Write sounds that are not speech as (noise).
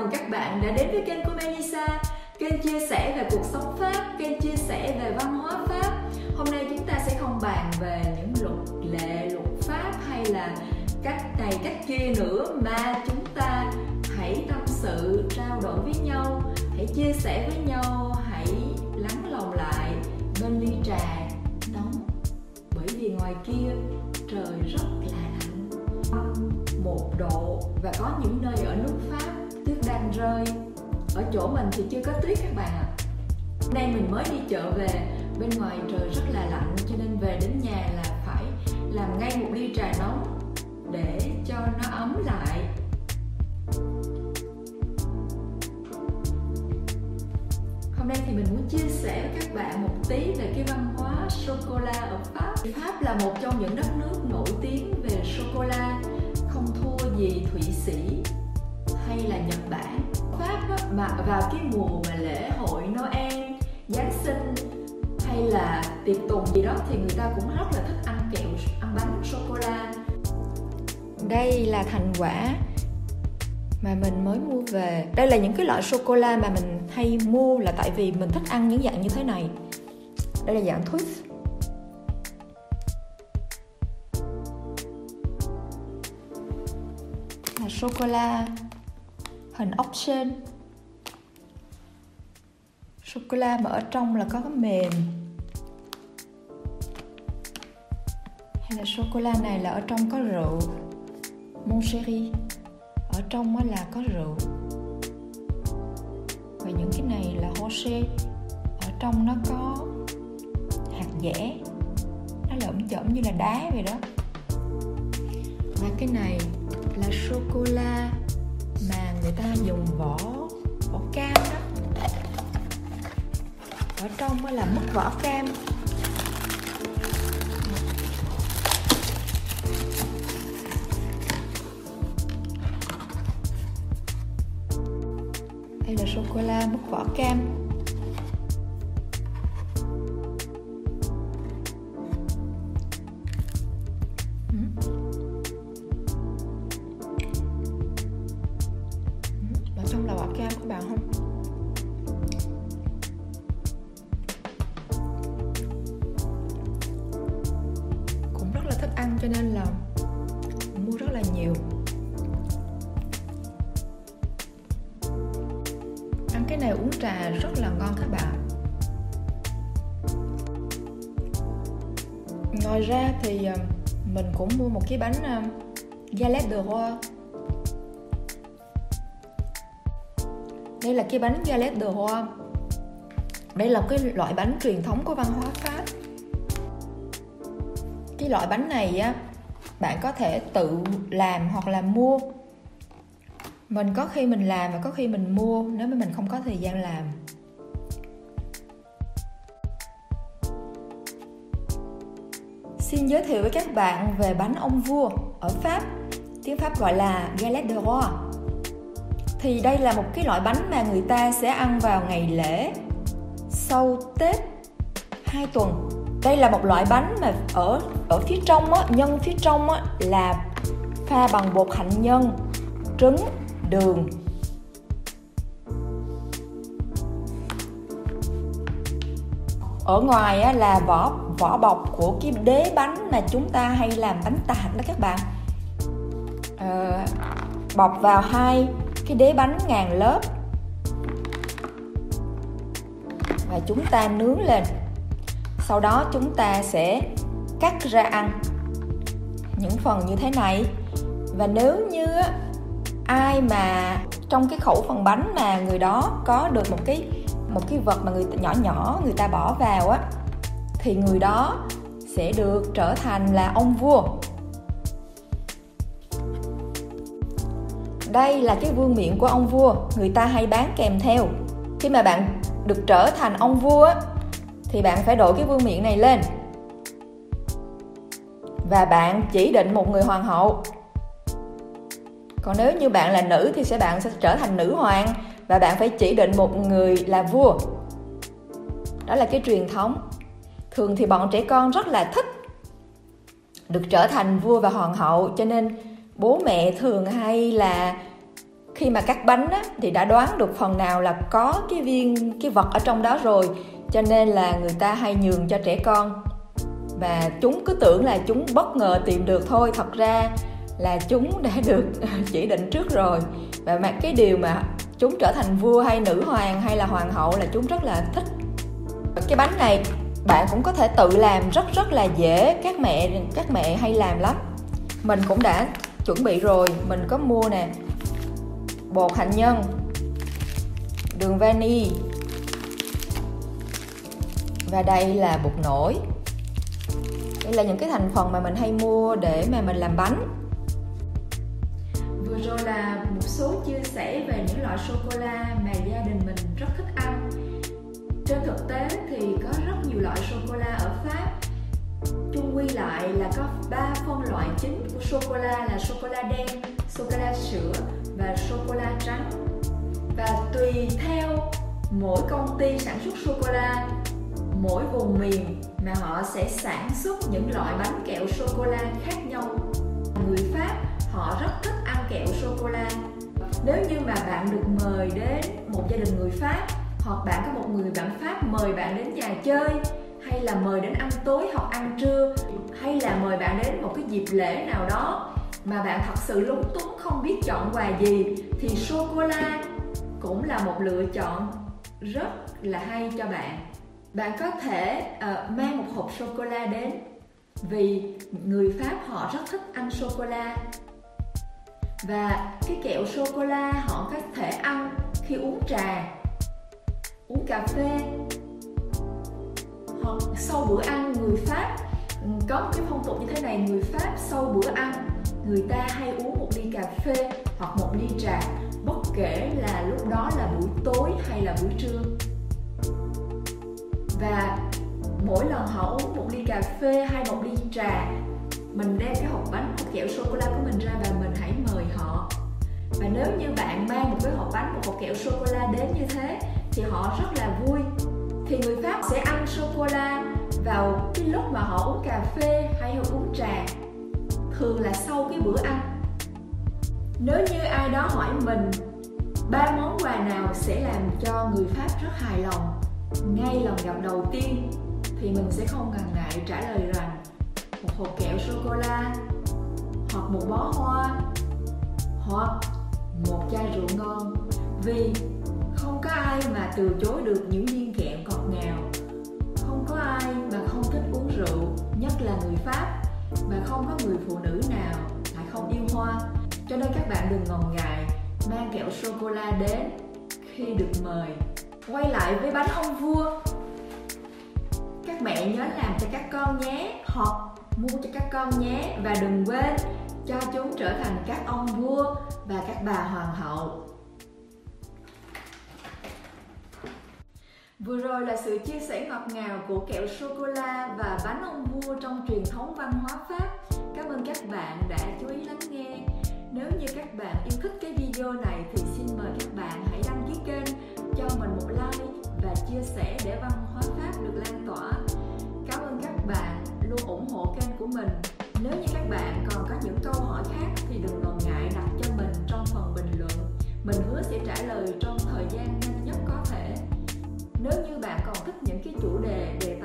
mừng các bạn đã đến với kênh của Melissa. Kênh chia sẻ về cuộc sống Pháp, kênh chia sẻ về văn hóa Pháp. Hôm nay chúng ta sẽ không bàn về những luật lệ, luật Pháp hay là cách này cách kia nữa Mà chúng ta hãy tâm sự, trao đổi với nhau Hãy chia sẻ với nhau, hãy lắng lòng lại bên ly trà nóng. Bởi vì ngoài kia trời rất là lạnh. Một độ và có những nơi ở nước Pháp đang rơi. Ở chỗ mình thì chưa có tuyết các bạn ạ. Hôm nay mình mới đi chợ về bên ngoài trời rất là lạnh cho nên về đến nhà là phải làm ngay một ly trà nóng để cho nó ấm lại. Hôm nay thì mình muốn chia sẻ với các bạn một tí về cái văn hóa sô cô la ở Pháp. Pháp là một trong những đất nước nổi tiếng về sô cô la, không thua gì Thụy Sĩ hay là Nhật Bản. Pháp á, mà vào cái mùa mà lễ hội Noel, Giáng sinh hay là tiệc tùng gì đó thì người ta cũng rất là thích ăn kẹo, ăn bánh sô cô la. Đây là thành quả mà mình mới mua về đây là những cái loại sô cô la mà mình hay mua là tại vì mình thích ăn những dạng như thế này đây là dạng twist là sô cô la hình ốc sên sô cô la mà ở trong là có cái mềm. Hay là sô cô la này là ở trong có rượu? Moncherie. Ở trong mới là có rượu. Và những cái này là Jose ở trong nó có hạt dẻ. Nó lởm chởm như là đá vậy đó. Và cái này là sô cô la mà người ta dùng vỏ vỏ cam đó. Ở trong mới là mất vỏ cam. Đây là sô cô la mất vỏ cam. Cái này uống trà rất là ngon các bạn. Ngoài ra thì ờ, mình cũng mua một cái bánh ờ, galette de roi. Đây là cái bánh galette de roi. Đây là cái loại bánh truyền thống của văn hóa pháp. Cái loại bánh này á, bạn có thể tự làm hoặc là mua mình có khi mình làm và có khi mình mua, nếu mà mình không có thời gian làm. Xin giới thiệu với các bạn về bánh ông vua ở pháp. Tiếng pháp gọi là galette de roi. Thì đây là một cái loại bánh mà người ta sẽ ăn vào ngày lễ, sau tết hai tuần. Đây là một loại bánh mà ở ở phía trong á, nhân phía trong á, là pha bằng bột hạnh nhân, trứng đường. Ở ngoài á, là vỏ vỏ bọc của cái đế bánh mà chúng ta hay làm bánh tạt đó các bạn. À, bọc vào hai cái đế bánh ngàn lớp. Và chúng ta nướng lên. Sau đó chúng ta sẽ cắt ra ăn. Những phần như thế này. Và nếu như ai mà trong cái khẩu phần bánh mà người đó có được một cái một cái vật mà người nhỏ nhỏ người ta bỏ vào á, thì người đó sẽ được trở thành là ông vua. Đây là cái vương miện của ông vua, người ta hay bán kèm theo. Khi mà bạn được trở thành ông vua á, thì bạn phải đội cái vương miện này lên. Và bạn chỉ định một người hoàng hậu còn nếu như bạn là nữ thì sẽ bạn sẽ trở thành nữ hoàng và bạn phải chỉ định một người là vua. Đó là cái truyền thống. Thường thì bọn trẻ con rất là thích được trở thành vua và hoàng hậu cho nên bố mẹ thường hay là khi mà cắt bánh á, thì đã đoán được phần nào là có cái viên cái vật ở trong đó rồi cho nên là người ta hay nhường cho trẻ con. Và chúng cứ tưởng là chúng bất ngờ tìm được thôi. Thật ra là chúng đã được (laughs) chỉ định trước rồi. Và mà cái điều mà chúng trở thành vua hay nữ hoàng hay là hoàng hậu là chúng rất là thích. Cái bánh này bạn cũng có thể tự làm rất rất là dễ. Các mẹ các mẹ hay làm lắm. Mình cũng đã chuẩn bị rồi. Mình có mua nè. Bột hạnh nhân. Đường vani. Và đây là bột nổi. Đây là những cái thành phần mà mình hay mua để mà mình làm bánh rồi là một số chia sẻ về những loại sô cô la mà gia đình mình rất thích ăn. Trên thực tế thì có rất nhiều loại sô cô la ở pháp. Chung quy lại là có ba phân loại chính của sô cô la là sô cô la đen sô cô la sữa và sô cô la trắng. Và tùy theo mỗi công ty sản xuất sô cô la mỗi vùng miền mà họ sẽ sản xuất những loại bánh kẹo sô cô la khác nhau. Người pháp họ rất thích ăn kẹo sô cô la. Nếu như mà bạn được mời đến một gia đình người pháp hoặc bạn có một người bạn pháp mời bạn đến nhà chơi hay là mời đến ăn tối hoặc ăn trưa hay là mời bạn đến một cái dịp lễ nào đó mà bạn thật sự lúng túng không biết chọn quà gì thì sô cô la cũng là một lựa chọn rất là hay cho bạn. Bạn có thể uh, mang một hộp sô cô la đến vì người pháp họ rất thích ăn sô cô la và cái kẹo sô cô la họ có thể ăn khi uống trà, uống cà phê. Hoặc sau bữa ăn, người pháp, có một cái phong tục như thế này, người pháp sau bữa ăn, người ta hay uống một ly cà phê hoặc một ly trà, bất kể là lúc đó là buổi tối hay là buổi trưa. Và mỗi lần họ uống một ly cà phê hay một ly trà, mình đem cái hộp bánh hộp kẹo sô cô la của mình ra và mình hãy mời và nếu như bạn mang một cái hộp bánh, một hộp kẹo sô cô la đến như thế, thì họ rất là vui. Thì người pháp sẽ ăn sô cô la vào cái lúc mà họ uống cà phê hay họ uống trà, thường là sau cái bữa ăn. Nếu như ai đó hỏi mình, ba món quà nào sẽ làm cho người pháp rất hài lòng ngay lần gặp đầu tiên, thì mình sẽ không ngần ngại trả lời rằng một hộp kẹo sô cô la hoặc một bó hoa, hoặc một chai rượu ngon. Vì không có ai mà từ chối được những viên kẹo ngọt ngào. Không có ai mà không thích uống rượu, nhất là người pháp. Mà không có người phụ nữ nào lại không yêu hoa. Cho nên các bạn đừng ngần ngại mang kẹo sô cô la đến khi được mời. Quay lại với bánh ông vua. Các mẹ nhớ làm cho các con nhé, hoặc mua cho các con nhé và đừng quên cho chúng trở thành các ông vua và các bà hoàng hậu Vừa rồi là sự chia sẻ ngọt ngào của kẹo sô-cô-la và bánh ông vua trong truyền thống văn hóa Pháp. Cảm ơn các bạn đã chú ý lắng nghe. Nếu như các bạn yêu thích cái video này thì xin mời các bạn hãy đăng ký kênh, cho mình một like và chia sẻ để văn hóa Pháp được lan tỏa. Cảm ơn các bạn luôn ủng hộ kênh của mình. Nếu như các bạn còn có những câu hỏi khác thì đừng ngần ngại đặt cho mình trong phần bình luận. Mình hứa sẽ trả lời trong thời gian nhanh nhất có thể. Nếu như bạn còn thích những cái chủ đề, về